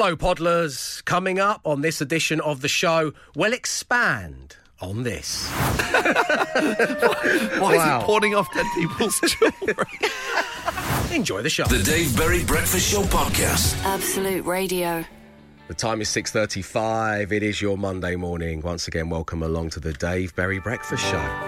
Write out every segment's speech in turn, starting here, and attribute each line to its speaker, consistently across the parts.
Speaker 1: Hello, Podlers. Coming up on this edition of the show, we'll expand on this.
Speaker 2: Why is
Speaker 1: Wow.
Speaker 2: he pawning off dead people's children?
Speaker 1: Enjoy the show.
Speaker 3: The Dave Berry Breakfast Show Podcast.
Speaker 4: Absolute Radio.
Speaker 1: The time is 6.35. It is your Monday morning. Once again, welcome along to the Dave Berry Breakfast Show,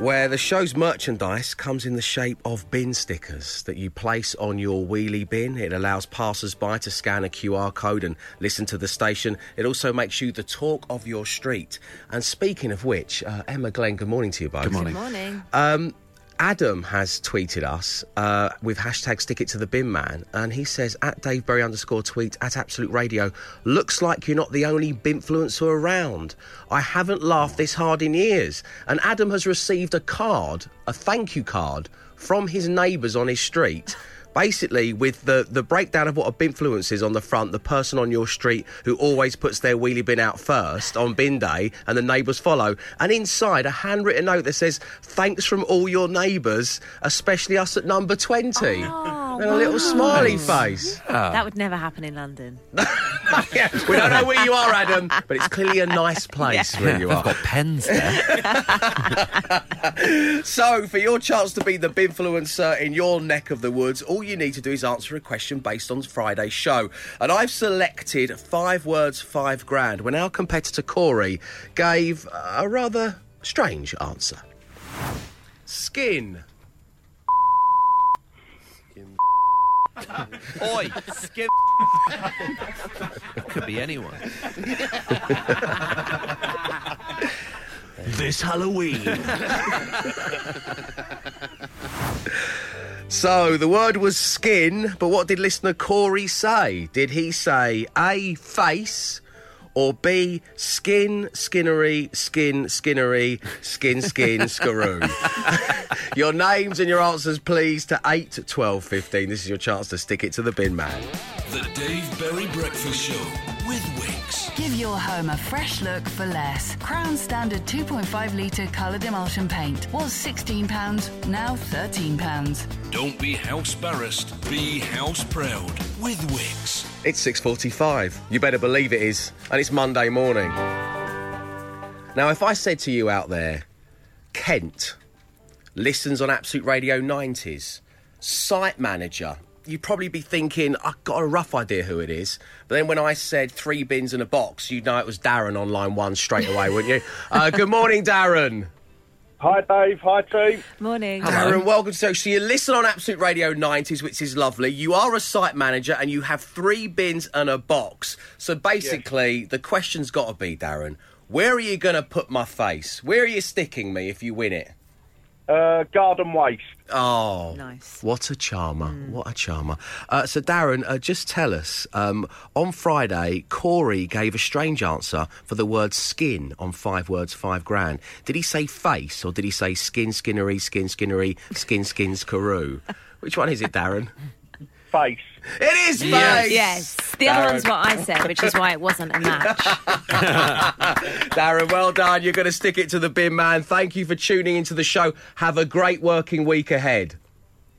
Speaker 1: where the show's merchandise comes in the shape of bin stickers that you place on your wheelie bin. It allows passers-by to scan a QR code and listen to the station. It also makes you the talk of your street. And speaking of which, uh, Emma Glenn, good morning to you both.
Speaker 2: Good morning.
Speaker 4: Morning.
Speaker 1: Um, Adam has tweeted us uh, with hashtag stick it to the bin man, and he says at Dave Berry underscore tweet at Absolute Radio, looks like you're not the only binfluencer around. I haven't laughed this hard in years. And Adam has received a card, a thank you card, from his neighbours on his street. Basically, with the, the breakdown of what a binfluence is on the front, the person on your street who always puts their wheelie bin out first on bin day and the neighbours follow. And inside, a handwritten note that says, Thanks from all your neighbours, especially us at number 20.
Speaker 4: Oh,
Speaker 1: and a little smiley face.
Speaker 5: That would never happen in London.
Speaker 1: yeah, we don't know where you are, Adam, but it's clearly a nice place where you
Speaker 2: I've
Speaker 1: are.
Speaker 2: got pens there.
Speaker 1: So, for your chance to be the binfluencer in your neck of the woods, all you need to do is answer a question based on Friday's show. And I've selected five words, five grand, when our competitor Corey gave a rather strange answer. Skin. skin.
Speaker 2: Oi, skin. Could be anyone.
Speaker 1: This Halloween. so the word was skin, but what did listener Corey say? Did he say A, face, or B, skin, skinnery, skin, skinnery, skin, skin, skaroo? your names and your answers, please, to 8, 12, 15. This is your chance to stick it to the bin man.
Speaker 3: The Dave Berry Breakfast Show with
Speaker 4: Give your home a fresh look for less. Crown Standard 2.5 litre coloured emulsion paint was £16, now £13.
Speaker 3: Don't be house embarrassed, be house proud with Wickes.
Speaker 1: It's 6:45. You better believe it is, and it's Monday morning. Now, if I said to you out there, Kent listens on Absolute Radio 90s, site manager, you'd probably be thinking, I've got a rough idea who it is. But then when I said three bins and a box, you'd know it was Darren on line one straight away, wouldn't you? Uh, good morning, Darren.
Speaker 6: Hi, Dave. Hi, team.
Speaker 5: Morning.
Speaker 1: Darren, welcome to the show. So you listen on Absolute Radio 90s, which is lovely. You are a site manager and you have three bins and a box. So basically, the question's got to be, Darren, where are you going to put my face? Where are you sticking me if you win it?
Speaker 6: Uh, garden waste.
Speaker 1: Oh,
Speaker 5: Nice.
Speaker 1: What a charmer! What a charmer! Uh, so, Darren, uh, just tell us. Um, on Friday, Corey gave a strange answer for the word skin on five words, five grand. Did he say face or did he say skin, skinnery, skin, skinnery, skin, skins, karoo? Which one is it, Darren?
Speaker 6: Face.
Speaker 1: It is face.
Speaker 2: Yes.
Speaker 5: Yes. The other one's what I said, which is why it wasn't a match.
Speaker 1: Darren, well done. You're going to stick it to the bin man. Thank you for tuning into the show. Have a great working week ahead.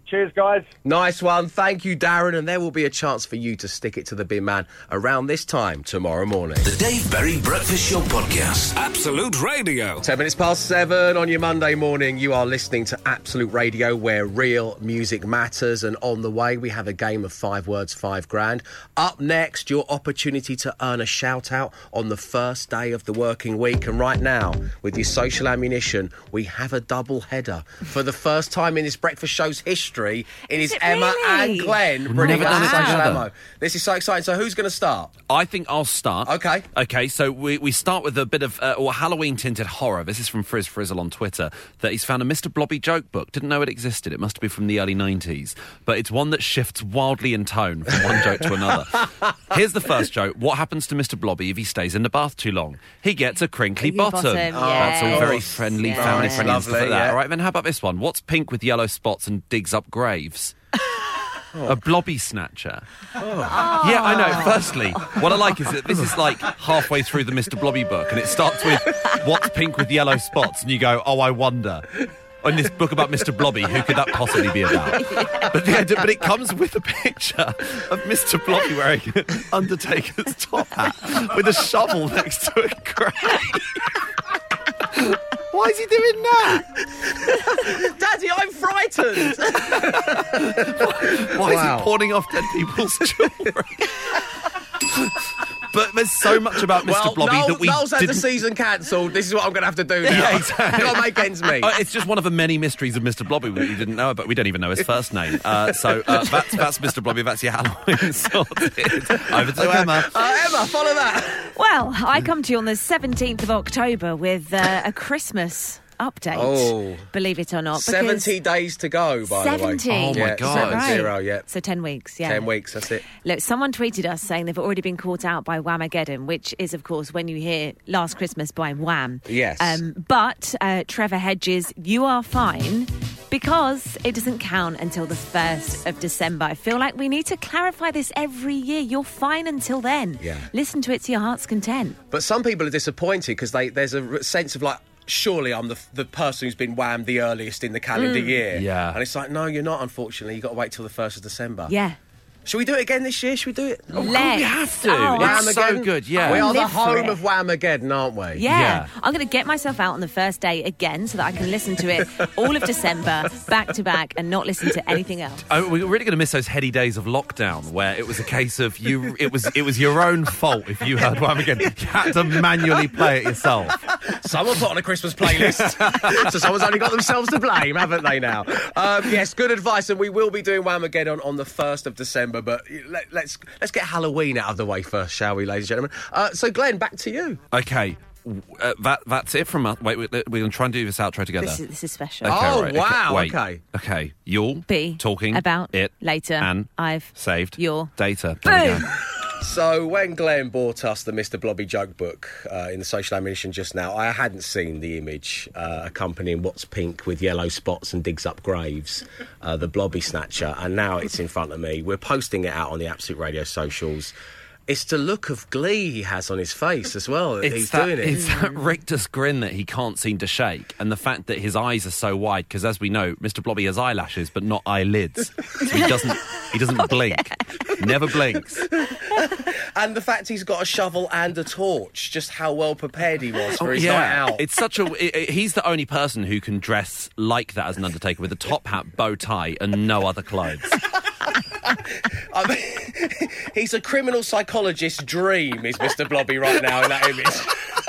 Speaker 6: Cheers, guys.
Speaker 1: Nice one. Thank you, Darren. And there will be a chance for you to stick it to the bin man around this time tomorrow morning.
Speaker 3: The Dave Berry Breakfast Show Podcast. Absolute Radio.
Speaker 1: 10 minutes past seven on your Monday morning. You are listening to Absolute Radio, where real music matters. And on the way, we have a game of five words, five grand. Up next, your opportunity to earn a shout out on the first day of the working week. And right now, with your social ammunition, we have a double header. For the first time in this breakfast show's history, it is,
Speaker 5: it
Speaker 1: Emma
Speaker 5: really?
Speaker 1: and Glenn bringing
Speaker 2: never
Speaker 1: us
Speaker 2: done it
Speaker 1: social
Speaker 2: together.
Speaker 1: ammo. This is so exciting. So, who's going to start?
Speaker 2: I think I'll start.
Speaker 1: Okay.
Speaker 2: Okay, so we, we start with a bit of uh, or Halloween tinted horror. This is from Frizz Frizzle on Twitter that he's found a Mr. Blobby joke book. Didn't know it existed. It must be from the early 90s. But it's one that shifts wildly in tone from one joke to another. Here's the first joke. What happens to Mr. Blobby if he stays in the bath too long? He gets a crinkly
Speaker 5: Crinkly
Speaker 2: bottom.
Speaker 5: bottom,
Speaker 2: That's all very friendly,
Speaker 5: Yeah.
Speaker 2: family friendly and stuff like that.
Speaker 1: yeah.
Speaker 2: All right, then how about this one? What's pink with yellow spots and digs up graves? A blobby snatcher. Oh. Yeah, I know. Firstly, what I like is that this is like halfway through the Mr. Blobby book, and it starts with "What's pink with yellow spots?" and you go, "Oh, I wonder." in this book about Mr. Blobby, who could that possibly be about? But, the, but it comes with a picture of Mr. Blobby wearing an Undertaker's top hat with a shovel next to a grave. Why is he doing that?
Speaker 1: Daddy, I'm frightened.
Speaker 2: Why is
Speaker 1: Wow.
Speaker 2: he pawning off dead people's children? But there's so much about Mr.
Speaker 1: well,
Speaker 2: Blobby
Speaker 1: Noel,
Speaker 2: that we
Speaker 1: Noel's had the
Speaker 2: didn't.
Speaker 1: season cancelled. This is what I'm going to have to do now.
Speaker 2: Yeah, exactly.
Speaker 1: Got to make ends meet.
Speaker 2: Uh, it's just one of the many mysteries of Mr. Blobby that we didn't know about. We don't even know his first name. Uh, so uh, that's, that's Mr. Blobby. That's your Halloween sorted. Over to Emma.
Speaker 1: Uh, Emma, follow that.
Speaker 5: Well, I come to you on the 17th of October with uh, a Christmas update.
Speaker 1: Oh.
Speaker 5: Believe it or not.
Speaker 1: 70 days to go, by the way.
Speaker 2: Oh, my
Speaker 1: yeah,
Speaker 2: God.
Speaker 1: Seven
Speaker 5: Right.
Speaker 1: zero, yeah.
Speaker 5: So 10 weeks, yeah.
Speaker 1: 10 weeks, that's it.
Speaker 5: Look, someone tweeted us saying they've already been caught out by Whamageddon, which is, of course, when you hear Last Christmas by Wham.
Speaker 1: Yes.
Speaker 5: Um, but, uh, Trevor Hedges, you are fine because it doesn't count until the 1st of December. I feel like we need to clarify this every year. You're fine until then.
Speaker 1: Yeah.
Speaker 5: Listen to it to your heart's content.
Speaker 1: But some people are disappointed because there's a sense of like, surely I'm the, the person who's been whammed the earliest in the calendar mm. year.
Speaker 2: Yeah.
Speaker 1: And it's like, no, you're not, unfortunately. You've got to wait till the 1st of December.
Speaker 5: Yeah.
Speaker 1: Should we do it again this year? Should we do it?
Speaker 5: Let's.
Speaker 2: we have to.
Speaker 5: Oh,
Speaker 2: It's
Speaker 5: I-
Speaker 2: so good, yeah.
Speaker 1: We are the home
Speaker 5: it.
Speaker 1: of Whamageddon, aren't we?
Speaker 5: Yeah.
Speaker 2: Yeah.
Speaker 5: I'm going to get myself out on the first day again so that I can listen to it all of December, back to back, and not listen to anything else.
Speaker 2: Oh, we're really going to miss those heady days of lockdown where it was a case of you. It was it was your own fault if you heard one again. You had to manually play it yourself.
Speaker 1: Someone put on a Christmas playlist. so someone's only got themselves to blame, haven't they now? Um, yes, good advice. And we will be doing Whamageddon on the 1st of December. But let, let's, let's get Halloween out of the way first, shall we, ladies and gentlemen? Uh, so, Glenn, back to you.
Speaker 2: Okay, uh, that that's it from us. Wait, we're, we're going to try and do this outro together.
Speaker 5: This is, this is special.
Speaker 2: Okay,
Speaker 1: Oh,
Speaker 2: right,
Speaker 1: wow,
Speaker 2: Wait.
Speaker 1: okay.
Speaker 2: Okay. You'll
Speaker 5: Be
Speaker 2: talking
Speaker 5: about
Speaker 2: it
Speaker 5: later.
Speaker 2: and
Speaker 5: I've
Speaker 2: saved
Speaker 5: your
Speaker 2: data. There we
Speaker 5: Boom.
Speaker 1: So, when Glenn bought us the Mr. Blobby joke book uh, in the social ammunition just now, I hadn't seen the image uh, accompanying What's Pink with yellow spots and digs up graves, uh, the Blobby Snatcher, and now it's in front of me. We're posting it out on the Absolute Radio socials. It's the look of glee he has on his face as well. that
Speaker 2: It's
Speaker 1: he's
Speaker 2: that,
Speaker 1: doing it.
Speaker 2: it's that mm. rictus grin that he can't seem to shake, and the fact that his eyes are so wide. Because as we know, Mr. Blobby has eyelashes, but not eyelids, so he doesn't he doesn't blink, never blinks.
Speaker 1: And the fact he's got a shovel and a torch, just how well prepared he was for his night out.
Speaker 2: Oh, It's such a. i- i- he's the only person who can dress like that as an Undertaker with a top hat, bow tie, and no other clothes.
Speaker 1: I mean, he's a criminal psychologist's dream, is Mr. Blobby right now in that image.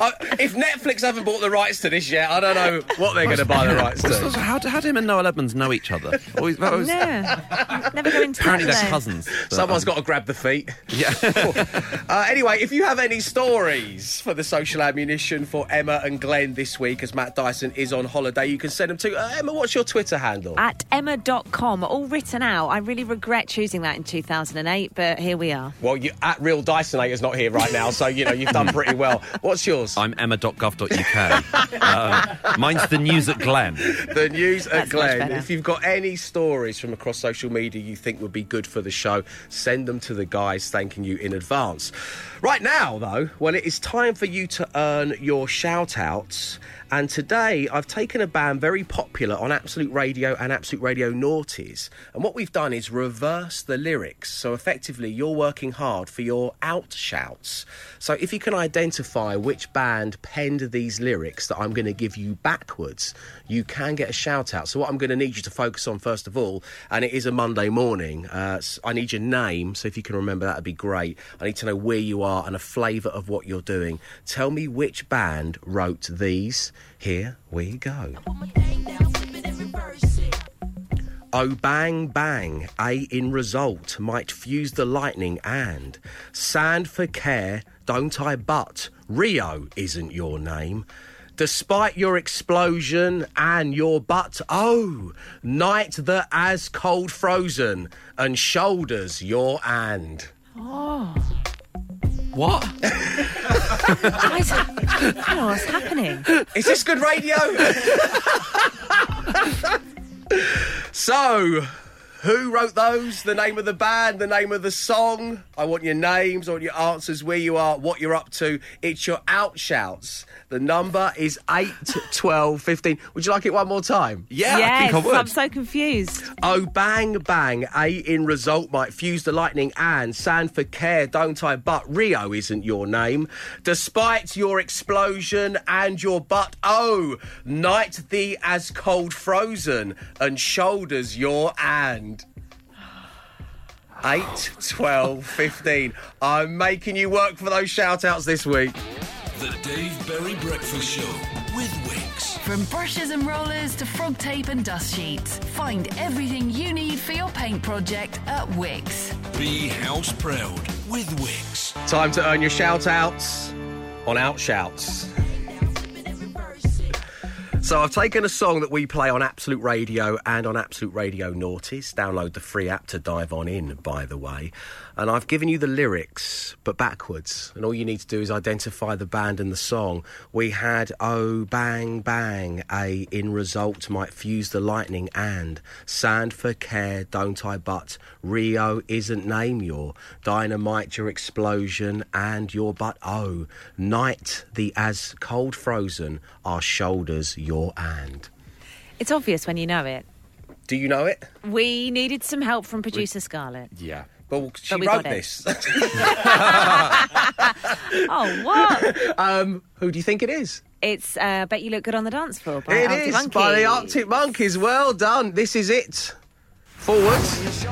Speaker 1: I- if Netflix haven't bought the rights to this yet, I don't know what they're going to buy the rights
Speaker 2: So
Speaker 1: to.
Speaker 2: how, how do him and Noel Edmonds know each other? Always, that was-
Speaker 5: No. Never go into
Speaker 2: apparently
Speaker 5: that,
Speaker 2: they're
Speaker 5: though.
Speaker 2: cousins. but,
Speaker 1: Someone's
Speaker 2: um,
Speaker 1: got to grab the feet.
Speaker 2: Yeah.
Speaker 1: Uh, anyway, if you have any stories for the social ammunition for Emma and Glenn this week, as Matt Dyson is on holiday, you can send them to uh, Emma. What's your Twitter handle?
Speaker 5: At emma.com, all written out. I really regret choosing that in 2008, but here we are.
Speaker 1: well, you, at Real Dysonator's not here right now, so you know you've done pretty well. What's yours?
Speaker 2: I'm emma.gov.uk. uh, mine's the news at Glen.
Speaker 1: the news at
Speaker 5: That's much
Speaker 1: If you've got any stories from across social media you think would be good for the show, send them to the guys, thanking you in advance. Right now, though, well, it is time for you to earn your shout outs. And today I've taken a band very popular on Absolute Radio and Absolute Radio Naughties. And what we've done is reverse the lyrics. So effectively, you're working hard for your out shouts. So if you can identify which band penned these lyrics that I'm going to give you backwards, you can get a shout out. So what I'm going to need you to focus on first of all, and it is a Monday morning, uh, I need your name. So if you can remember, that'd be great. I need to know where you are and a flavour of what you're doing. Tell me which band wrote these. Here we go. Oh, bang, bang, A in result, might fuse the lightning and sand for care, don't I but Rio isn't your name. Despite your explosion and your butt, oh, night that as cold frozen and shoulders your and. Oh.
Speaker 2: What?
Speaker 5: I don't, I don't know what's happening.
Speaker 1: Is this good radio? so, Who wrote those? The name of the band, the name of the song. I want your names, I want your answers, where you are, what you're up to. It's your out shouts. The number is 8, 12, 15. Would you like it one more time?
Speaker 2: Yeah, I
Speaker 5: yes,
Speaker 2: think I would.
Speaker 5: I'm so confused.
Speaker 1: Oh, bang, bang. A in result might fuse the lightning and Sanford care, don't I? But Rio isn't your name. Despite your explosion and your butt, oh, night thee as cold frozen and shoulders your and. 8, 12, 15. I'm making you work for those shout outs this week.
Speaker 3: The Dave Berry Breakfast Show with Wickes.
Speaker 4: From brushes and rollers to frog tape and dust sheets, find everything you need for your paint project at Wickes.
Speaker 3: Be house proud with Wickes.
Speaker 1: Time to earn your shout outs on Outshouts. So I've taken a song that we play on Absolute Radio and on Absolute Radio Naughties. Download the free app to dive on in, by the way. And I've given you the lyrics, but backwards. And all you need to do is identify the band and the song. We had Oh Bang Bang, A in result might fuse the lightning and Sand for care, don't I but Rio isn't name your dynamite your explosion and your but oh night the as cold frozen our shoulders your and.
Speaker 5: It's obvious when you know it.
Speaker 1: Do you know it?
Speaker 5: We needed some help from producer Scarlett.
Speaker 2: Yeah.
Speaker 1: Well, she
Speaker 5: But we
Speaker 1: wrote
Speaker 5: got
Speaker 1: this.
Speaker 5: Oh, what?
Speaker 1: um, who do you think it is?
Speaker 5: it's uh, Bet You Look Good on the Dance Floor by
Speaker 1: It
Speaker 5: Arctic
Speaker 1: is
Speaker 5: Monkeys.
Speaker 1: by the Arctic Monkeys. Well done. This is it. Forwards.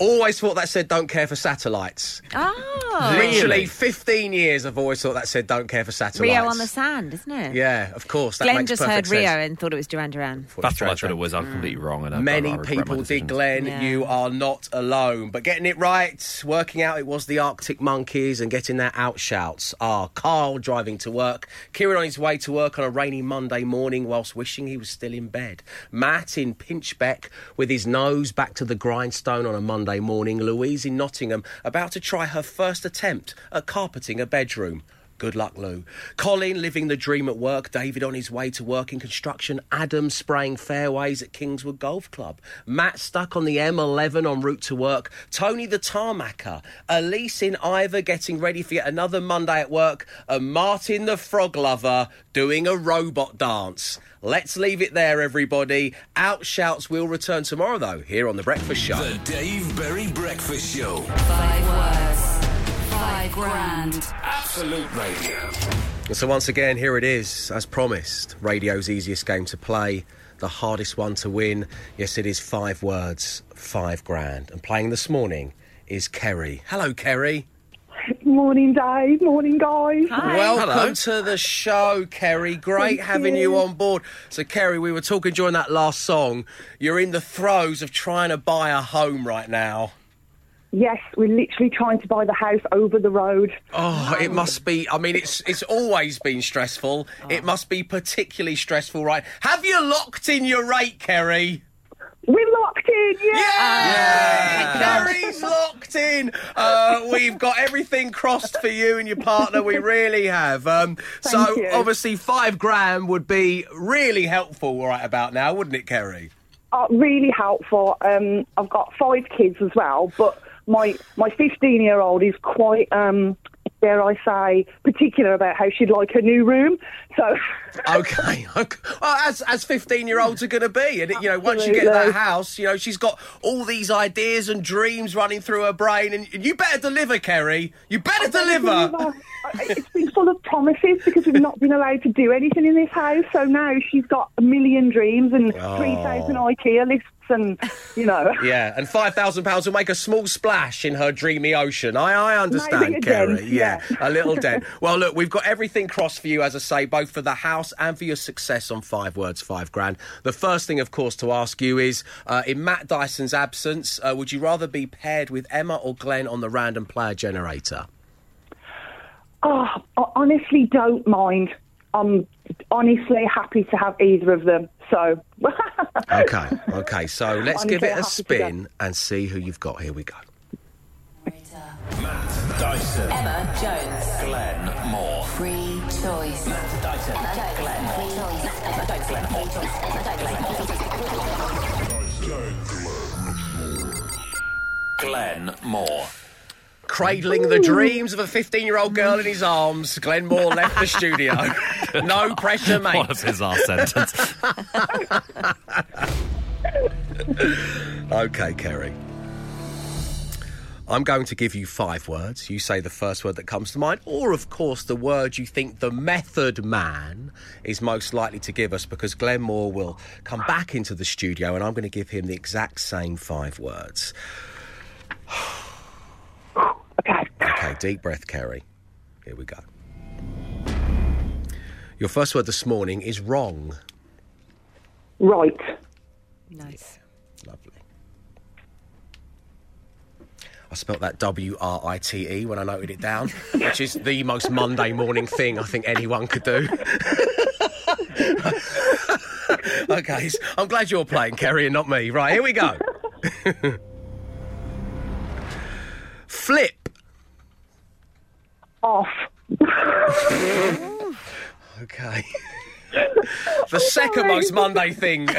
Speaker 1: Always thought that said don't care for satellites.
Speaker 5: Oh,
Speaker 1: Literally 15 years I've always thought that said don't care for satellites.
Speaker 5: Rio on the Sand, isn't it?
Speaker 1: Yeah, of course. That
Speaker 5: Glenn
Speaker 1: makes
Speaker 5: just
Speaker 1: perfect
Speaker 5: heard Rio and thought it was Duran Duran.
Speaker 1: Thought
Speaker 2: That's what I thought it was. I was completely wrong. And I- I
Speaker 1: Many
Speaker 2: regret
Speaker 1: people did,
Speaker 2: decisions.
Speaker 1: Glenn.
Speaker 5: Yeah.
Speaker 1: You are not alone. But getting it right, working out it was the Arctic Monkeys and getting their outshouts are Carl driving to work, Kieran on his way to work on a rainy Monday morning whilst wishing he was still in bed, Matt in Pinchbeck with his nose back to the grindstone on a Monday morning, Louise in Nottingham about to try her first attempt at carpeting a bedroom. Good luck, Lou. Colin living the dream at work. David on his way to work in construction. Adam spraying fairways at Kingswood Golf Club. Matt stuck on the M11 en route to work. Tony the tarmacker. Elise in Iver getting ready for yet another Monday at work. And Martin the frog lover doing a robot dance. Let's leave it there, everybody. Out shouts will return tomorrow, though, here on The Breakfast Show.
Speaker 3: The Dave Berry Breakfast Show.
Speaker 4: Five words, five grand.
Speaker 3: Absolute Radio.
Speaker 1: So once again, here it is, as promised. Radio's easiest game to play, the hardest one to win. Yes, it is five words, five grand. And playing this morning is Kerry. Hello, Kerry.
Speaker 7: Morning, Dave. Morning, guys.
Speaker 1: Welcome
Speaker 2: Hello.
Speaker 1: to the show, Kerry. Great
Speaker 7: Thank
Speaker 1: having you.
Speaker 7: you.
Speaker 1: on board. So, Kerry, we were talking during that last song. You're in the throes of trying to buy a home right now.
Speaker 7: Yes, we're literally trying to buy the house over the road.
Speaker 1: Oh, it must be. I mean, it's it's always been stressful. It must be particularly stressful, right? Have you locked in your rate, Kerry?
Speaker 7: We're locked in. Yeah.
Speaker 1: Yeah! Kerry's locked in. Uh, we've got everything crossed for you and your partner. We really have. Um, so
Speaker 7: you.
Speaker 1: obviously, five grand would be really helpful right about now, wouldn't it, Kerry?
Speaker 7: Uh, really helpful. Um, I've got five kids as well, but my my 15 year old is quite, um, dare I say, particular about how she'd like her new room. So,
Speaker 1: Okay. okay. Well, as as fifteen year olds are going to be, and you know, once you get that house, you know, she's got all these ideas and dreams running through her brain, and you better deliver, Kerry. You better deliver.
Speaker 7: It's been full of promises because we've not been allowed to do anything in this house. So now she's got a million dreams and 3,000 IKEA lists and, you know.
Speaker 1: Yeah, and five thousand pounds will make a small splash in her dreamy ocean. I, I understand, Kerry. yeah,
Speaker 7: yeah.
Speaker 1: a little dent. Well, look, we've got everything crossed for you, as I say, both for the house and for your success on five words, five grand. The first thing, of course, to ask you is, uh, in Matt Dyson's absence, uh, would you rather be paired with Emma or Glenn on the random player generator?
Speaker 7: Oh, I honestly don't mind. I'm honestly happy to have either of them. So,
Speaker 1: Okay, okay. So let's
Speaker 7: I'm
Speaker 1: give it a spin and see who you've got. Here we go.
Speaker 3: Matt Dyson.
Speaker 8: Emma Jones.
Speaker 3: Glenn Moore.
Speaker 8: Free choice.
Speaker 3: Matt Dyson.
Speaker 8: Emma Glenn. Free choice. Emma Jones. Glenn. Free choice. Emma Jones.
Speaker 3: Glenn Moore.
Speaker 1: Cradling the dreams of a 15 year old girl in his arms, Glenn Moore left the studio. no pressure, mate.
Speaker 2: What a bizarre sentence.
Speaker 1: Okay, Kerry. I'm going to give you five words. You say the first word that comes to mind, or, of course, the word you think the method man is most likely to give us, because Glenn Moore will come back into the studio and I'm going to give him the exact same five words.
Speaker 7: Okay.
Speaker 1: Okay, deep breath, Kerry. Here we go. Your first word this morning is wrong.
Speaker 7: Right.
Speaker 5: Nice.
Speaker 1: Lovely. I spelt that W R I T E when I noted it down, which is the most Monday morning thing I think anyone could do. okay, I'm glad you're playing, Kerry, and not me. Right, here we go. Flip.
Speaker 7: Off.
Speaker 1: Okay. the second
Speaker 7: sorry.
Speaker 1: most Monday thing.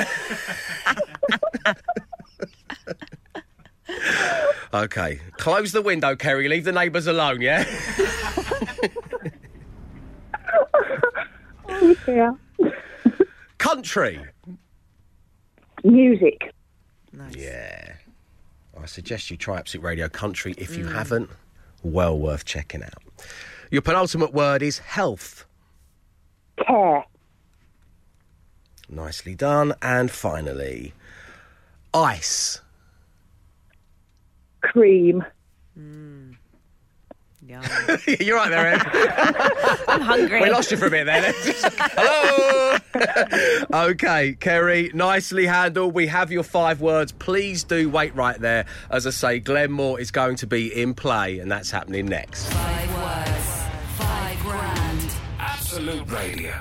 Speaker 1: okay. Close the window, Kerry. Leave the neighbours alone, yeah?
Speaker 7: Oh, dear.
Speaker 1: Country.
Speaker 7: Music.
Speaker 5: Nice.
Speaker 1: Yeah. I suggest you try Absolute Radio Country. If you mm. haven't, well worth checking out. Your penultimate word is health.
Speaker 7: Care.
Speaker 1: Nicely done. And finally, ice.
Speaker 7: Cream. Mm.
Speaker 5: Yum.
Speaker 1: You're right there, Em.
Speaker 5: I'm hungry.
Speaker 1: We lost you for a bit there. Hello. okay, Kerry, nicely handled. We have your five words. Please do wait right there. As I say, Glenn Moore is going to be in play, and that's happening next.
Speaker 4: Five words. Five grand.
Speaker 3: Absolute Radio.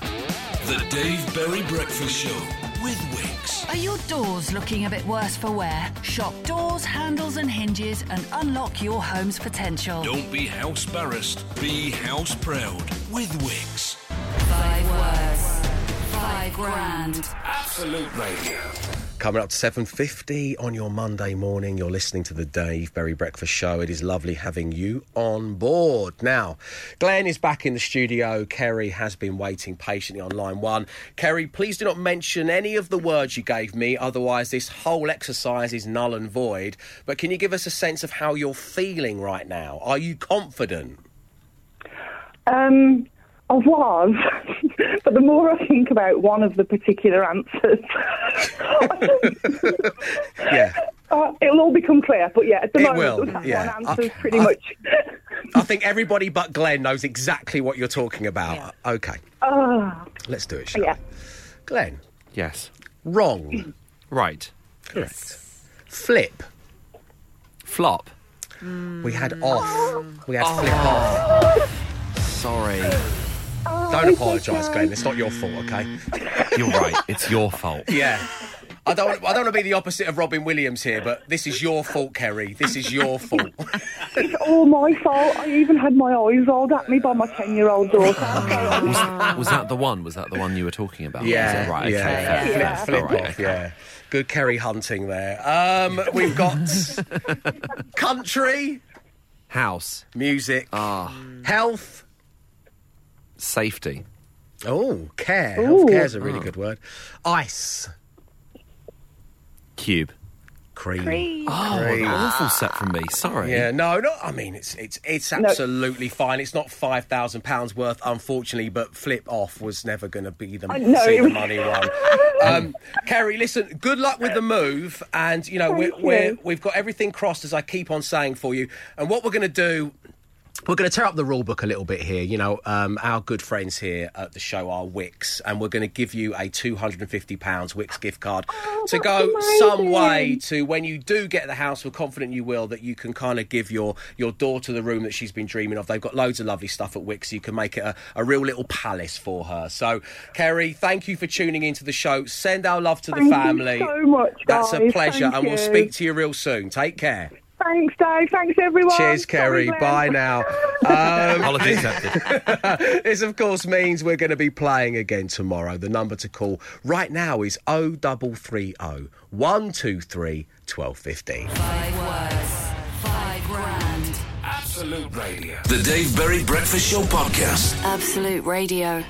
Speaker 3: The Dave Berry Breakfast Show with Wickes.
Speaker 4: Are your doors looking a bit worse for wear? Shop doors, handles, and hinges and unlock your home's potential.
Speaker 3: Don't be house barrassed, be house proud with Wickes.
Speaker 4: Five words. Five grand.
Speaker 3: Absolute Radio.
Speaker 1: Coming up to 7.50 on your Monday morning, you're listening to the Dave Berry Breakfast Show. It is lovely having you on board. Now, Glenn is back in the studio. Kerry has been waiting patiently on line one. Kerry, please do not mention any of the words you gave me, otherwise this whole exercise is null and void. But can you give us a sense of how you're feeling right now? Are you confident?
Speaker 7: Um, I was, but the more I think about one of the particular answers,
Speaker 1: Yeah.
Speaker 7: uh, it'll all become clear. But yeah, at the
Speaker 1: It
Speaker 7: moment,
Speaker 1: will,
Speaker 7: that
Speaker 1: yeah.
Speaker 7: one answer's
Speaker 1: Okay.
Speaker 7: pretty
Speaker 1: I-
Speaker 7: much.
Speaker 1: I think everybody but Glenn knows exactly what you're talking about. Okay,
Speaker 7: Ah,
Speaker 1: let's do it, shall
Speaker 7: yeah.
Speaker 1: we? Glenn,
Speaker 2: yes.
Speaker 1: wrong.
Speaker 2: Right.
Speaker 1: Correct. Flip.
Speaker 2: Flop.
Speaker 1: We had off. We had flip off.
Speaker 2: Sorry.
Speaker 1: Don't apologise, Glenn. It's not your fault, okay?
Speaker 2: You're right. It's your fault.
Speaker 1: Yeah. I don't. I don't want to be the opposite of Robin Williams here, but this is your fault, Kerry. This is your fault.
Speaker 7: It's all my fault. I even had my eyes rolled at me by my 10 year old daughter.
Speaker 2: Was, was that the one? Was that the one you were talking about?
Speaker 1: Yeah,
Speaker 2: Is it? Right.
Speaker 1: yeah,
Speaker 2: Okay.
Speaker 1: yeah. Flip,
Speaker 2: fair,
Speaker 1: flip
Speaker 2: all right,
Speaker 1: off,
Speaker 2: okay.
Speaker 1: yeah. Good Kerry hunting there. Um, we've got country,
Speaker 2: House.
Speaker 1: music,
Speaker 2: Ah.
Speaker 1: health.
Speaker 2: Safety.
Speaker 1: Oh, care.
Speaker 7: Ooh.
Speaker 1: Health care is a really good word. Ice,
Speaker 2: Cube.
Speaker 1: cream.
Speaker 2: Oh,
Speaker 1: Cream.
Speaker 2: an awful set from me. Sorry.
Speaker 1: Yeah, no, no. I mean, it's it's it's absolutely fine. It's not five thousand pounds worth, unfortunately. But flip off was never going to be the
Speaker 7: know,
Speaker 1: see the money one. Um, Kerry, listen. Good luck with the move, and you know we're,
Speaker 7: Thank
Speaker 1: we're we've got everything crossed as I keep on saying for you. And what we're going to do. We're going to tear up the rule book a little bit here. You know, um, our good friends here at the show are Wickes, and we're going to give you a £250 Wickes gift card
Speaker 7: Oh,
Speaker 1: to go some way to when you do get the house, we're confident you will, that you can kind of give your, your daughter the room that she's been dreaming of. They've got loads of lovely stuff at Wickes. You can make it a, a real little palace for her. So, Kerry, thank you for tuning into the show. Send our love to the family.
Speaker 7: Thank you
Speaker 1: family.
Speaker 7: so much, guys.
Speaker 1: That's a pleasure,
Speaker 7: Thank
Speaker 1: and we'll speak to you real soon. Take care.
Speaker 7: Thanks, Dave. Thanks, everyone.
Speaker 1: Cheers, Kerry.
Speaker 7: Sorry,
Speaker 1: Bye now. Um,
Speaker 2: Apology accepted.
Speaker 1: this, of course, means we're going to be playing again tomorrow. The number to call right now is 0330 123 1215.
Speaker 4: Five words, five grand.
Speaker 3: Absolute Radio. The Dave Berry Breakfast Show podcast.
Speaker 4: Absolute Radio.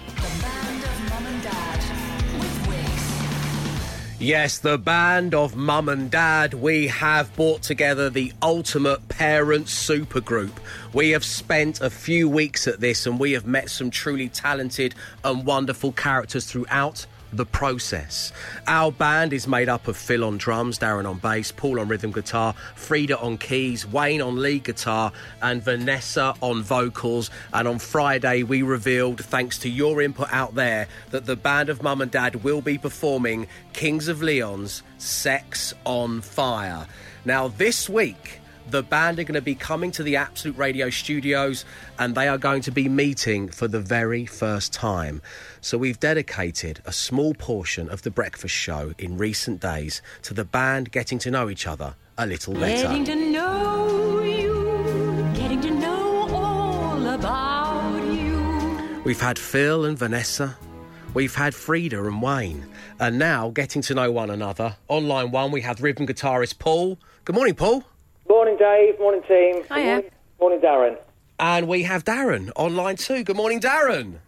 Speaker 1: Yes, the band of mum and dad, we have brought together the ultimate parent supergroup. We have spent a few weeks at this and we have met some truly talented and wonderful characters throughout the process. Our band is made up of Phil on drums, Darren on bass, Paul on rhythm guitar, Frida on keys, Wayne on lead guitar, and Vanessa on vocals. And on Friday, we revealed, thanks to your input out there, that the band of Mum and Dad will be performing Kings of Leon's Sex on Fire. Now, this week, the band are going to be coming to the Absolute Radio studios and they are going to be meeting for the very first time. So we've dedicated a small portion of the breakfast show in recent days to the band getting to know each other a little better.
Speaker 9: Getting to know you, getting to know all about you.
Speaker 1: We've had Phil and Vanessa. We've had Frida and Wayne. And now getting to know one another. On line one, we have rhythm guitarist Paul. Good morning, Paul.
Speaker 10: Morning, Dave. Morning, team. Good
Speaker 5: Hiya.
Speaker 10: Morning, morning, Darren.
Speaker 1: And we have Darren online too. Good morning, Darren.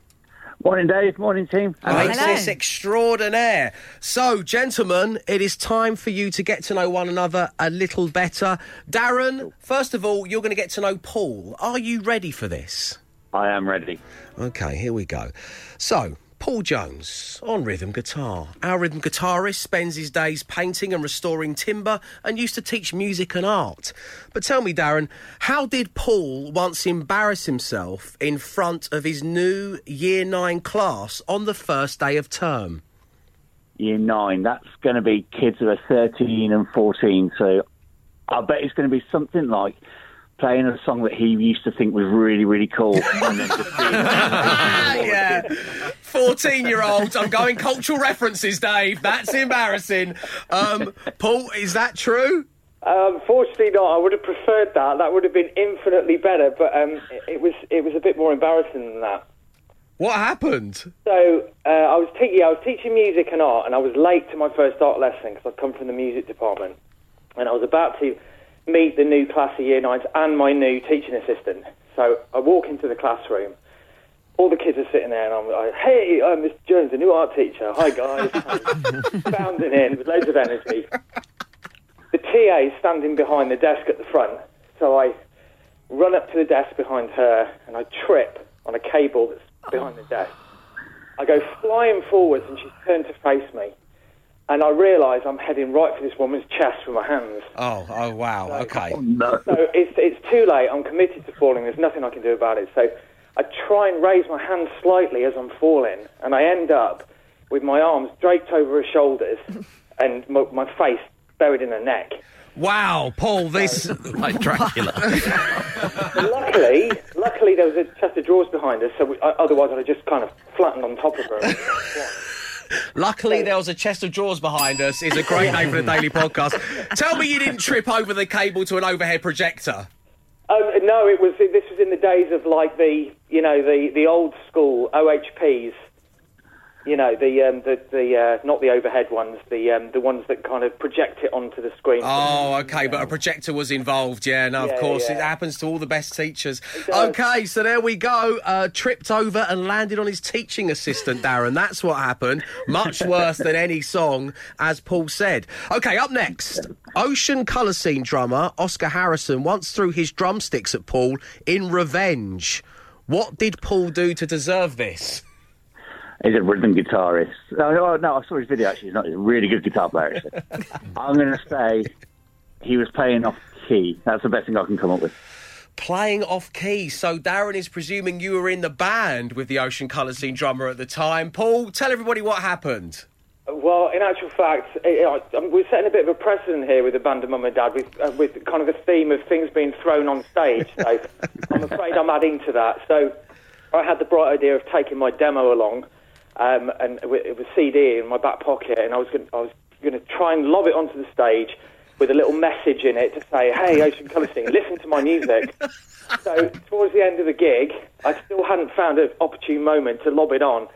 Speaker 11: Morning, Dave. Morning, team.
Speaker 1: bassist extraordinaire. So, gentlemen, it is time for you to get to know one another a little better. Darren, first of all, you're going to get to know Paul. Are you ready for this?
Speaker 11: I am ready.
Speaker 1: Okay, here we go. So, Paul Jones on rhythm guitar. Our rhythm guitarist spends his days painting and restoring timber and used to teach music and art. But tell me, Darren, how did Paul once embarrass himself in front of his new year nine class on the first day of term?
Speaker 11: Year nine. That's going to be kids who are 13 and 14. So I bet it's going to be something like playing a song that he used to think was really, really cool. and then just being-
Speaker 1: yeah. 14 year olds. I'm going cultural references, Dave. That's embarrassing. Um, Paul, is that true?
Speaker 10: Unfortunately, not. I would have preferred that. That would have been infinitely better. But um, it, it was it was a bit more embarrassing than that.
Speaker 1: What happened?
Speaker 10: So uh, I was te- I was teaching music and art, and I was late to my first art lesson because I'd come from the music department, and I was about to meet the new class of year nines and my new teaching assistant. So I walk into the classroom. All the kids are sitting there, and I'm like, "Hey, I'm Mr. Jones, the new art teacher. Hi, guys." Bounding in with loads of energy. The TA is standing behind the desk at the front, so I run up to the desk behind her, and I trip on a cable that's behind the desk. I go flying forwards, and she's turned to face me, and I realise I'm heading right for this woman's chest with my hands.
Speaker 1: Oh, oh wow. Okay.
Speaker 11: no.
Speaker 10: So it's it's too late. I'm committed to falling. There's nothing I can do about it. So I try and raise my hand slightly as I'm falling, and I end up with my arms draped over her shoulders and my, my face buried in her neck.
Speaker 1: Wow, Paul, this.
Speaker 2: like Dracula.
Speaker 10: Luckily, luckily there was a chest of drawers behind us, so we, uh, otherwise I'd have just kind of flattened on top of her.
Speaker 1: Luckily, there was a chest of drawers behind us. Is a great name for the daily podcast. Tell me you didn't trip over the cable to an overhead projector.
Speaker 10: Um, no, it was. This was in the days of like the, you know, the, the old school OHPs. You know, the um, the the uh, not the overhead ones, the um, the ones that kind of project it onto the screen.
Speaker 1: Oh, okay, but a projector was involved. Yeah, no, of course.
Speaker 10: yeah.
Speaker 1: It happens to all the best teachers. Okay, so there we go. Uh, tripped over and landed on his teaching assistant, Darren. That's what happened. Much worse than any song, as Paul said. Okay, up next. Ocean Colour Scene drummer Oscar Harrison once threw his drumsticks at Paul in revenge. What did Paul do to deserve this?
Speaker 11: He's a rhythm guitarist. No, no, no, I saw his video actually. He's not. He's a really good guitar player. Actually. I'm going to say he was playing off key. That's the best thing I can come up with.
Speaker 1: Playing off key. So Darren is presuming you were in the band with the Ocean Colour Scene drummer at the time. Paul, tell everybody what happened.
Speaker 10: Well, in actual fact, it, I, we're setting a bit of a precedent here with the band of Mum and Dad, with, uh, with kind of the theme of things being thrown on stage. So I'm afraid I'm adding to that. So I had the bright idea of taking my demo along, um, and it was CD in my back pocket, and I was going I was going to try and lob it onto the stage, with a little message in it to say, "Hey, Ocean Colour Scene, listen to my music." so towards the end of the gig, I still hadn't found an opportune moment to lob it on,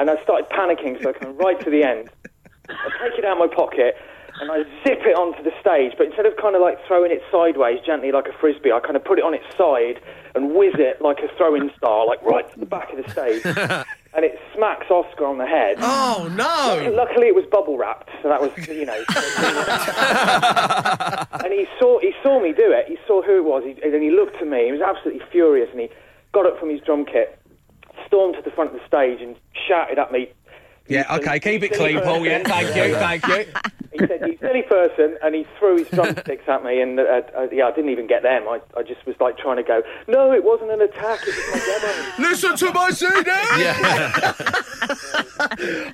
Speaker 10: and I started panicking. So I come right to the end. I take it out of my pocket and I zip it onto the stage. But instead of kind of like throwing it sideways gently like a frisbee, I kind of put it on its side and whiz it like a throwing star, like right to the back of the stage. and it smacks Oscar on the head.
Speaker 1: Oh no!
Speaker 10: Luckily, it was bubble wrapped, so that was you know. and he saw he saw me do it. He saw who it was, he, and he looked at me. He was absolutely furious, and he got up from his drum kit, stormed to the front of the stage, and shouted at me.
Speaker 1: Yeah, okay, keep it clean, Paul. Yeah, thank you, thank you.
Speaker 10: He said, "You silly person," and he threw his drumsticks at me, and uh, uh, yeah, I didn't even get them. I, I just was like trying to go, "No, it wasn't an attack. It was my demo."
Speaker 1: Listen to my CD.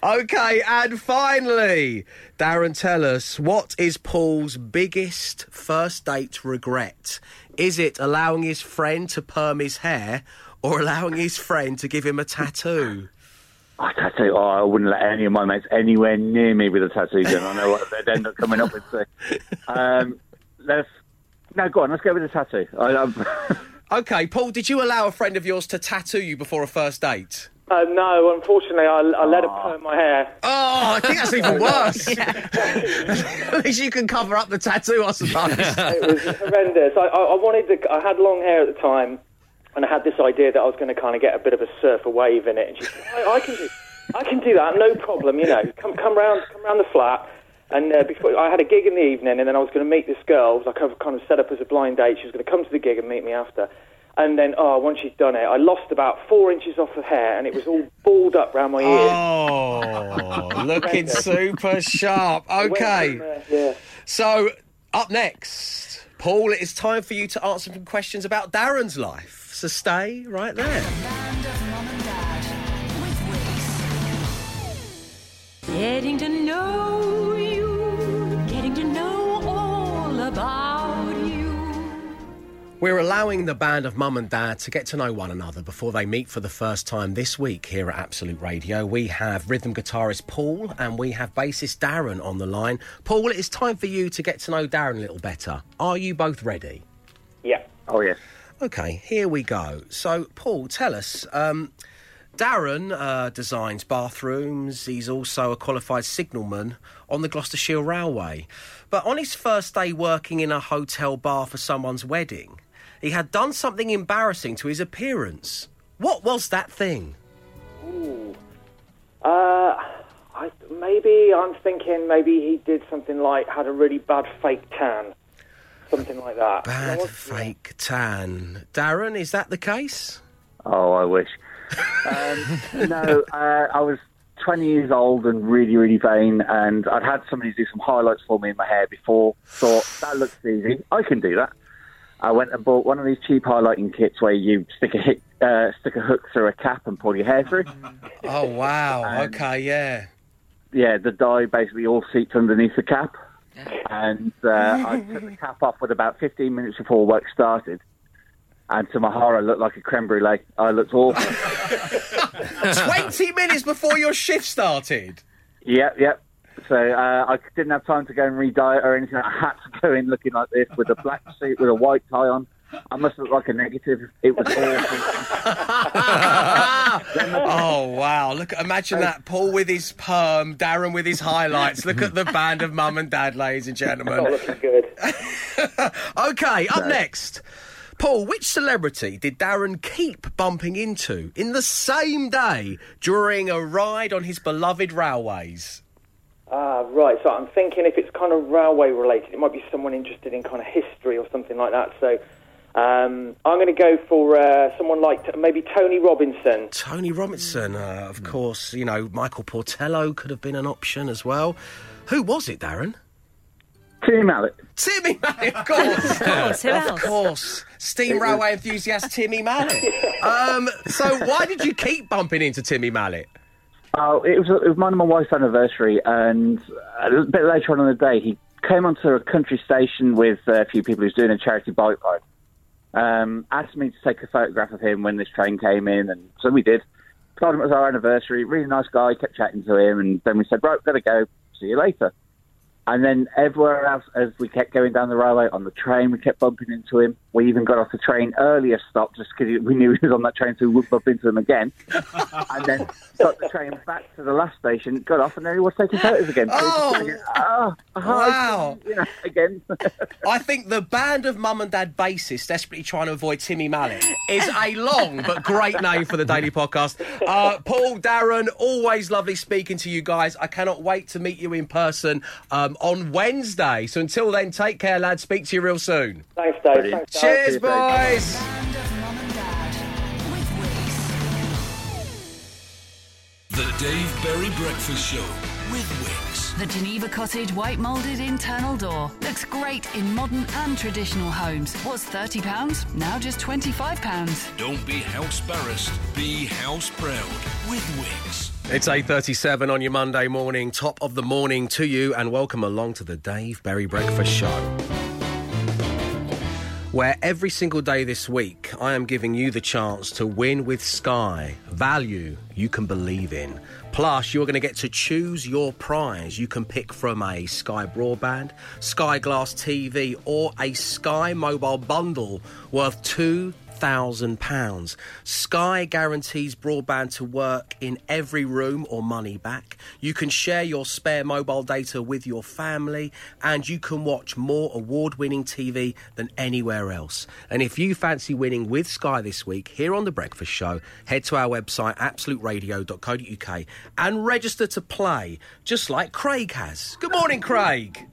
Speaker 1: okay, and finally, Darren, tell us what is Paul's biggest first date regret? Is it allowing his friend to perm his hair, or allowing his friend to give him a tattoo?
Speaker 11: I tattoo. Oh, I wouldn't let any of my mates anywhere near me with a tattoo. Then I know what they'd end up coming up with. So, um, let's no, go on. Let's go with the tattoo. I, I'm,
Speaker 1: Okay, Paul, did you allow a friend of yours to tattoo you before a first date?
Speaker 10: Uh, no, unfortunately, I, I let her perm my hair.
Speaker 1: Oh, I think that's even worse. At least you can cover up the tattoo, I suppose.
Speaker 10: it was horrendous. I, I, I wanted to. I had long hair at the time, and I had this idea that I was going to kind of get a bit of a surfer wave in it. And she said, I, I can do, I can do that, no problem. You know, come come round, come round the flat. And uh, before I had a gig in the evening, and then I was going to meet this girl. It was like I kind of set up as a blind date. She was going to come to the gig and meet me after. And then, oh, once she'd done it, I lost about four inches off of hair, and it was all balled up round my ears.
Speaker 1: Oh, looking super sharp. Okay.
Speaker 10: From, uh, yeah.
Speaker 1: So, up next, Paul, it is time for you to answer some questions about Darren's life. So stay right there.
Speaker 9: Getting to know you, getting to know all about you.
Speaker 1: We're allowing the band of Mum and Dad to get to know one another before they meet for the first time this week here at Absolute Radio. We have rhythm guitarist Paul and we have bassist Darren on the line. Paul, it is time for you to get to know Darren a little better. Are you both ready?
Speaker 10: Yeah.
Speaker 11: oh yes.
Speaker 1: Okay, here we go. So, Paul, tell us. Um, Darren uh, designs bathrooms. He's also a qualified signalman on the Gloucestershire Railway. But on his first day working in a hotel bar for someone's wedding, he had done something embarrassing to his appearance. What was that thing?
Speaker 10: Ooh. Uh, I, maybe I'm thinking maybe he did something like had a really bad fake tan, something like that.
Speaker 1: Bad
Speaker 10: You know,
Speaker 1: fake tan. Darren, is that the case?
Speaker 11: Oh, I wish. Um, no, uh, I was 20 years old and really, really vain, and I'd had somebody do some highlights for me in my hair before. Thought that looks easy. I can do that. I went and bought one of these cheap highlighting kits where you stick a hit, uh, stick a hook through a cap and pull your hair through.
Speaker 1: Oh, wow. okay, yeah.
Speaker 11: yeah, the dye basically all seeped underneath the cap. And uh, I took the cap off with about 15 minutes before work started. And to my horror, I looked like a creme brulee. I looked awful.
Speaker 1: 20 minutes before your shift started?
Speaker 11: yep, yep. So uh, I didn't have time to go and re-dye it or anything. I had to go in looking like this with a black suit with a white tie on. I must look like a negative. It was awful.
Speaker 1: oh wow! Look, imagine that. Paul with his perm, Darren with his highlights. Look at the band of mum and dad, ladies and
Speaker 10: Not
Speaker 1: gentlemen.
Speaker 10: looking good.
Speaker 1: Okay, up next. Paul, which celebrity did Darren keep bumping into in the same day during a ride on his beloved railways?
Speaker 10: Ah, right. So I'm thinking if it's kind of railway related, it might be someone interested in kind of history or something like that. So um, I'm going to go for uh, someone like t- maybe Tony Robinson.
Speaker 1: Tony Robinson, uh, of course. You know, Michael Portillo could have been an option as well. Who was it, Darren?
Speaker 11: Tim Mallett.
Speaker 1: Timmy Mallett, of course.
Speaker 5: Of course, who
Speaker 1: of
Speaker 5: else?
Speaker 1: course. Steam railway enthusiast Timmy Mallett. um, so why did you keep bumping into Timmy Mallett?
Speaker 11: Oh, it was, it was mine and my wife's anniversary, and a bit later on in the day, he came onto a country station with a few people who's doing a charity bike ride. Um, asked me to take a photograph of him when this train came in, and so we did. Told him it was our anniversary. Really nice guy. Kept chatting to him, and then we said, "Right, gotta go. See you later." And then everywhere else, as we kept going down the railway, on the train, we kept bumping into him. We even got off the train earlier stop just because we knew he was on that train, so we wouldn't bump into him again. and then got the train back to the last station, got off, and then he was taking photos again. So
Speaker 1: Oh.
Speaker 11: just oh,
Speaker 1: Wow.
Speaker 11: you know, again.
Speaker 1: I think the band of mum and dad bassists desperately trying to avoid Timmy Mallett is a long but great name for the Daily Podcast. Uh, Paul, Darren, always lovely speaking to you guys. I cannot wait to meet you in person um, on Wednesday. So until then, take care, lads. Speak to you real soon.
Speaker 10: Thanks, Dave. Thanks, Dave.
Speaker 1: Cheers, boys.
Speaker 3: The Dave Berry Breakfast Show with Wickes.
Speaker 4: The Geneva Cottage white moulded internal door looks great in modern and traditional homes. Was £30, now just £25.
Speaker 3: Don't be house barrassed, be house proud with Wickes.
Speaker 1: It's 8.37 on your Monday morning. Top of the morning to you and welcome along to the Dave Berry Breakfast Show. Where every single day this week I am giving you the chance to win with Sky. Value you can believe in. Plus, you're going to get to choose your prize. You can pick from a Sky Broadband, Sky Glass TV, or a Sky Mobile bundle worth two thousand pounds. Sky guarantees broadband to work in every room or money back. You can share your spare mobile data with your family, and you can watch more award-winning TV than anywhere else. And if you fancy winning with Sky this week here on the Breakfast Show, head to our website absoluteradio.co.uk and register to play, just like Craig has. Good morning, Craig.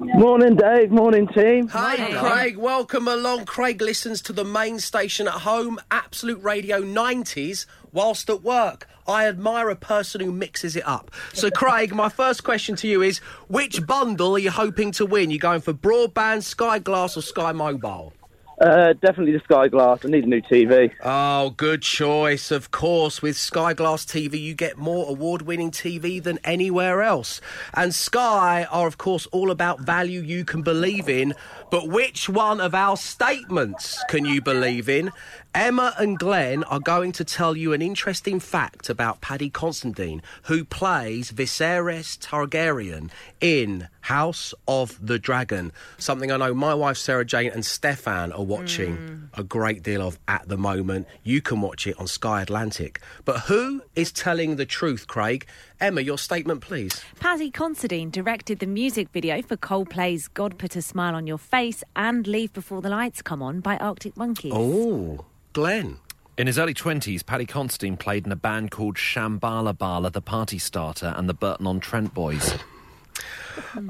Speaker 12: Morning, Dave. Morning, team.
Speaker 1: Hi, Craig. Welcome along. Craig listens to the main station at home, Absolute Radio 90s, whilst at work. I admire a person who mixes it up. So, Craig, my first question to you is which bundle are you hoping to win? You going for broadband, Sky Glass, or Sky Mobile?
Speaker 12: Uh, definitely the Sky Glass. I need a new TV.
Speaker 1: Oh, good choice. Of course, with Sky Glass TV, you get more award winning TV than anywhere else. And Sky are, of course, all about value you can believe in. But which one of our statements can you believe in? Emma and Glenn are going to tell you an interesting fact about Paddy Considine, who plays Viserys Targaryen in House of the Dragon. Something I know my wife Sarah Jane and Stefan are watching hmm. a great deal of at the moment. You can watch it on Sky Atlantic. But who is telling the truth, Craig? Emma, your statement, please.
Speaker 5: Paddy Considine directed the music video for Coldplay's God Put a Smile on Your Face and Leave Before the Lights Come On by Arctic Monkeys.
Speaker 1: Oh, Glenn.
Speaker 2: In his early 20s, Paddy Considine played in a band called Shambhala Bala, the Party Starter, and the Burton on Trent Boys.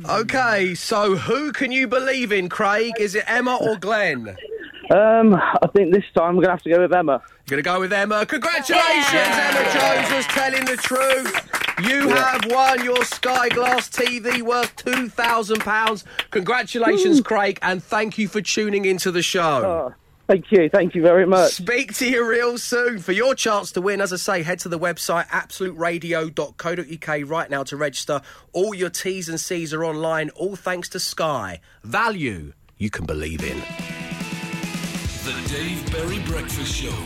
Speaker 1: Okay, so who can you believe in, Craig? Is it Emma or Glenn?
Speaker 12: Um, I think this time we're going to have to go with Emma.
Speaker 1: You're going to go with Emma. Congratulations, Emma Jones was telling the truth. You have won your Sky Glass TV worth £2,000. Congratulations, Craig, and thank you for tuning into the show.
Speaker 12: Oh, thank you. Thank you very much.
Speaker 1: Speak to you real soon. For your chance to win, as I say, head to the website absoluteradio.co.uk right now to register. All your T's and C's are online, all thanks to Sky. Value you can believe in.
Speaker 3: The Dave Berry Breakfast Show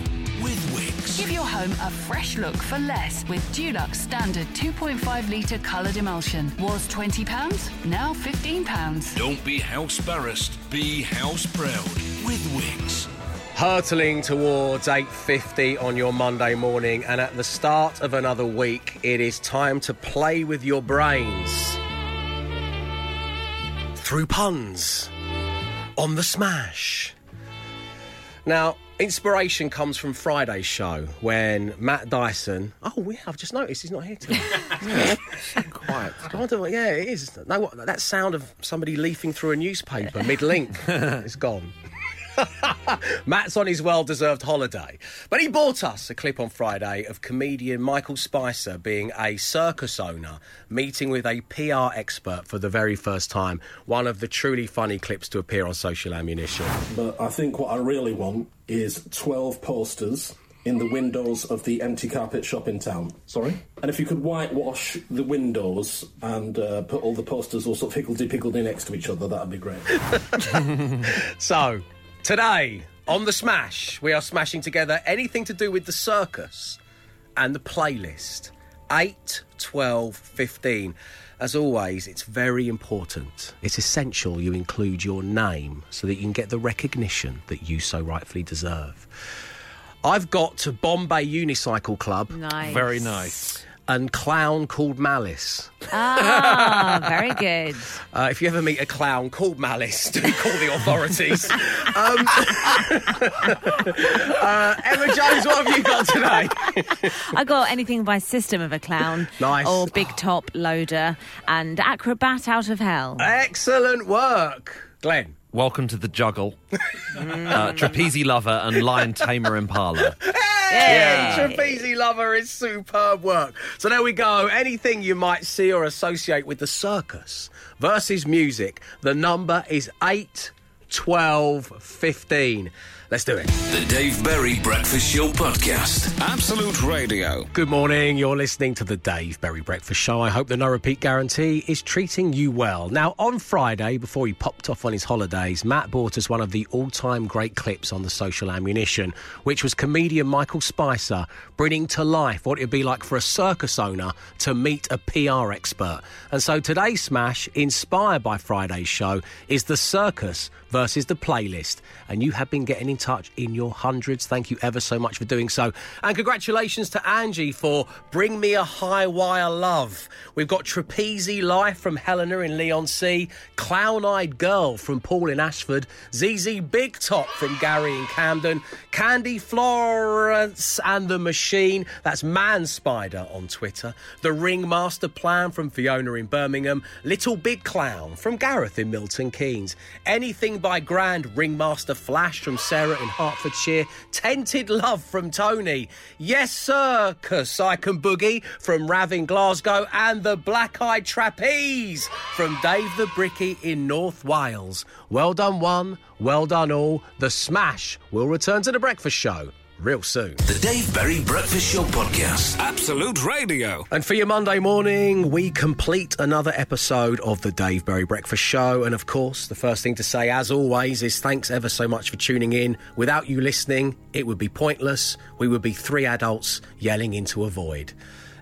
Speaker 3: with Wickes.
Speaker 4: Give your home a fresh look for less with Dulux Standard 2.5 litre coloured emulsion. Was £20, now £15.
Speaker 3: Don't be house barrassed, be house proud with Wickes.
Speaker 1: hurtling towards 8.50 on your monday morning and at the start of another week it is time to play with your brains through puns on the smash now inspiration comes from friday's show when matt dyson oh yeah i've just noticed he's not here today. Yeah. quiet. I wonder what- yeah it is no what that sound of somebody leafing through a newspaper mid-link it's gone Matt's on his well deserved holiday. But he bought us a clip on Friday of comedian Michael Spicer being a circus owner meeting with a PR expert for the very first time. One of the truly funny clips to appear on Social Ammunition.
Speaker 13: But I think what I really want is 12 posters in the windows of the empty carpet shop in town. Sorry? And if you could whitewash the windows and uh, put all the posters all sort of higgledy-piggledy next to each other, that'd be great.
Speaker 1: So, today on The Smash, we are smashing together anything to do with the circus and the playlist. 8, 12, 15. As always, it's very important. It's essential you include your name so that you can get the recognition that you so rightfully deserve. I've got to Bombay Unicycle Club.
Speaker 5: Nice.
Speaker 2: Very nice.
Speaker 1: And clown called Malice.
Speaker 5: Ah, very good.
Speaker 1: Uh, if you ever meet a clown called Malice, do call the authorities. um, uh, Emma Jones, what have you got today?
Speaker 5: I got anything by System of a Clown.
Speaker 1: Nice.
Speaker 5: Or Big Top Loader and Acrobat Out of Hell.
Speaker 1: Excellent work, Glenn.
Speaker 2: Welcome to the juggle. uh, Trapeze Lover and Lion Tamer Impala.
Speaker 1: Hey, Trapeze Lover is superb work. So there we go. Anything you might see or associate with the circus versus music, the number is 8, 12, 15. Let's do it.
Speaker 3: The Dave Berry Breakfast Show Podcast. Absolute Radio.
Speaker 1: Good morning. You're listening to the Dave Berry Breakfast Show. I hope the no repeat guarantee is treating you well. Now, on Friday, before he popped off on his holidays, Matt brought us one of the all time great clips on the social ammunition, which was comedian Michael Spicer bringing to life what it'd be like for a circus owner to meet a PR expert. And so today's smash, inspired by Friday's show, is the circus versus the playlist. And you have been getting in touch in your hundreds. Thank you ever so much for doing so. And congratulations to Angie for Bring Me a High Wire Love. We've got Trapeze Life from Helena in Leigh-on-Sea, Clown Eyed Girl from Paul in Ashford, ZZ Big Top from Gary in Camden, Candy Florence and the Machine, that's Man Spider on Twitter, The Ringmaster Plan from Fiona in Birmingham, Little Big Clown from Gareth in Milton Keynes, Anything by Grand Ringmaster Flash from Sarah in Hertfordshire, Tented Love from Tony, Yes Sir, I Can Boogie from Rav in Glasgow, and The Black Eyed Trapeze from Dave the Bricky in North Wales. Well done, one, well done, all. The Smash will return to the breakfast show real soon.
Speaker 3: The Dave Berry Breakfast Show Podcast. Absolute Radio.
Speaker 1: And for your Monday morning, we complete another episode of the Dave Berry Breakfast Show. And of course, the first thing to say, as always, is thanks ever so much for tuning in. Without you listening, it would be pointless. We would be three adults yelling into a void.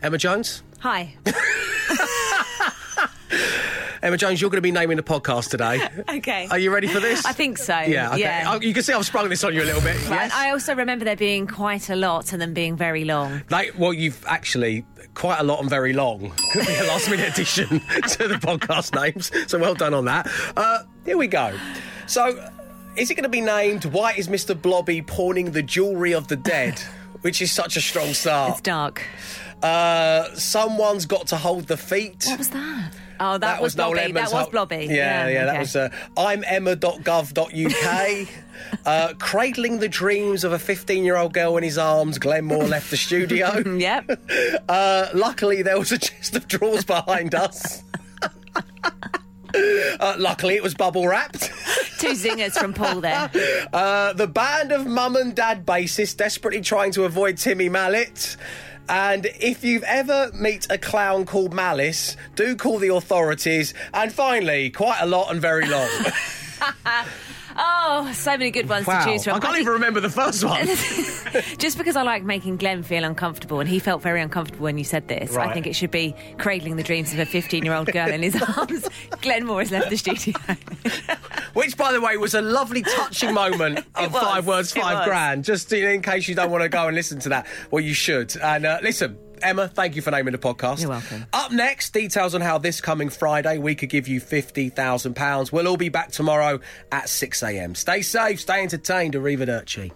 Speaker 1: Emma Jones?
Speaker 5: Hi.
Speaker 1: Emma Jones, you're going to be naming the podcast today.
Speaker 5: Okay.
Speaker 1: Are you ready for this?
Speaker 5: I think so.
Speaker 1: Yeah, okay.
Speaker 5: Yeah.
Speaker 1: Oh, You can see I've sprung this on you a little bit.
Speaker 5: Right,
Speaker 1: Yes?
Speaker 5: I also remember there being quite a lot and them being very long.
Speaker 1: Like, well, you've actually quite a lot and very long. Could be a last minute addition to the podcast names. So well done on that. Uh, here we go. So, is it going to be named Why is Mr. Blobby pawning the jewellery of the dead? Which is such a strong start.
Speaker 5: It's dark.
Speaker 1: Uh, someone's got to hold the feet.
Speaker 5: What was that? Oh, that, was,
Speaker 1: Noel
Speaker 5: Blobby.
Speaker 1: Edmonds'
Speaker 5: That was Blobby.
Speaker 1: Yeah, yeah, that
Speaker 5: okay.
Speaker 1: was. Uh, I'm Emma.gov.uk. uh, cradling the dreams of a 15 year old girl in his arms, Glenn Moore left the studio.
Speaker 5: yep.
Speaker 1: Uh, luckily, there was a chest of drawers behind us. Uh, luckily, it was bubble wrapped.
Speaker 5: Two zingers from Paul there.
Speaker 1: Uh, the band of mum and dad bassists desperately trying to avoid Timmy Mallett. And if you've ever meet a clown called Malice, do call the authorities. And finally, quite a lot and very long.
Speaker 5: Oh, so many good ones
Speaker 1: wow,
Speaker 5: to choose from.
Speaker 1: I can't
Speaker 5: think-
Speaker 1: even remember the first one.
Speaker 5: Just because I like making Glenn feel uncomfortable, and he felt very uncomfortable when you said this, I think it should be cradling the dreams of a 15 year old girl in his arms. Glenn Moore has left the studio.
Speaker 1: Which, by the way, was a lovely, touching moment of
Speaker 5: was,
Speaker 1: five words, five grand. Just in, in case you don't want to go and listen to that, well, you should. And uh, listen, Emma, thank you for naming the podcast.
Speaker 5: You're welcome.
Speaker 1: Up next, details on how this coming Friday we could give you £50,000. We'll all be back tomorrow at 6 a.m. Stay safe, stay entertained. Arrivederci.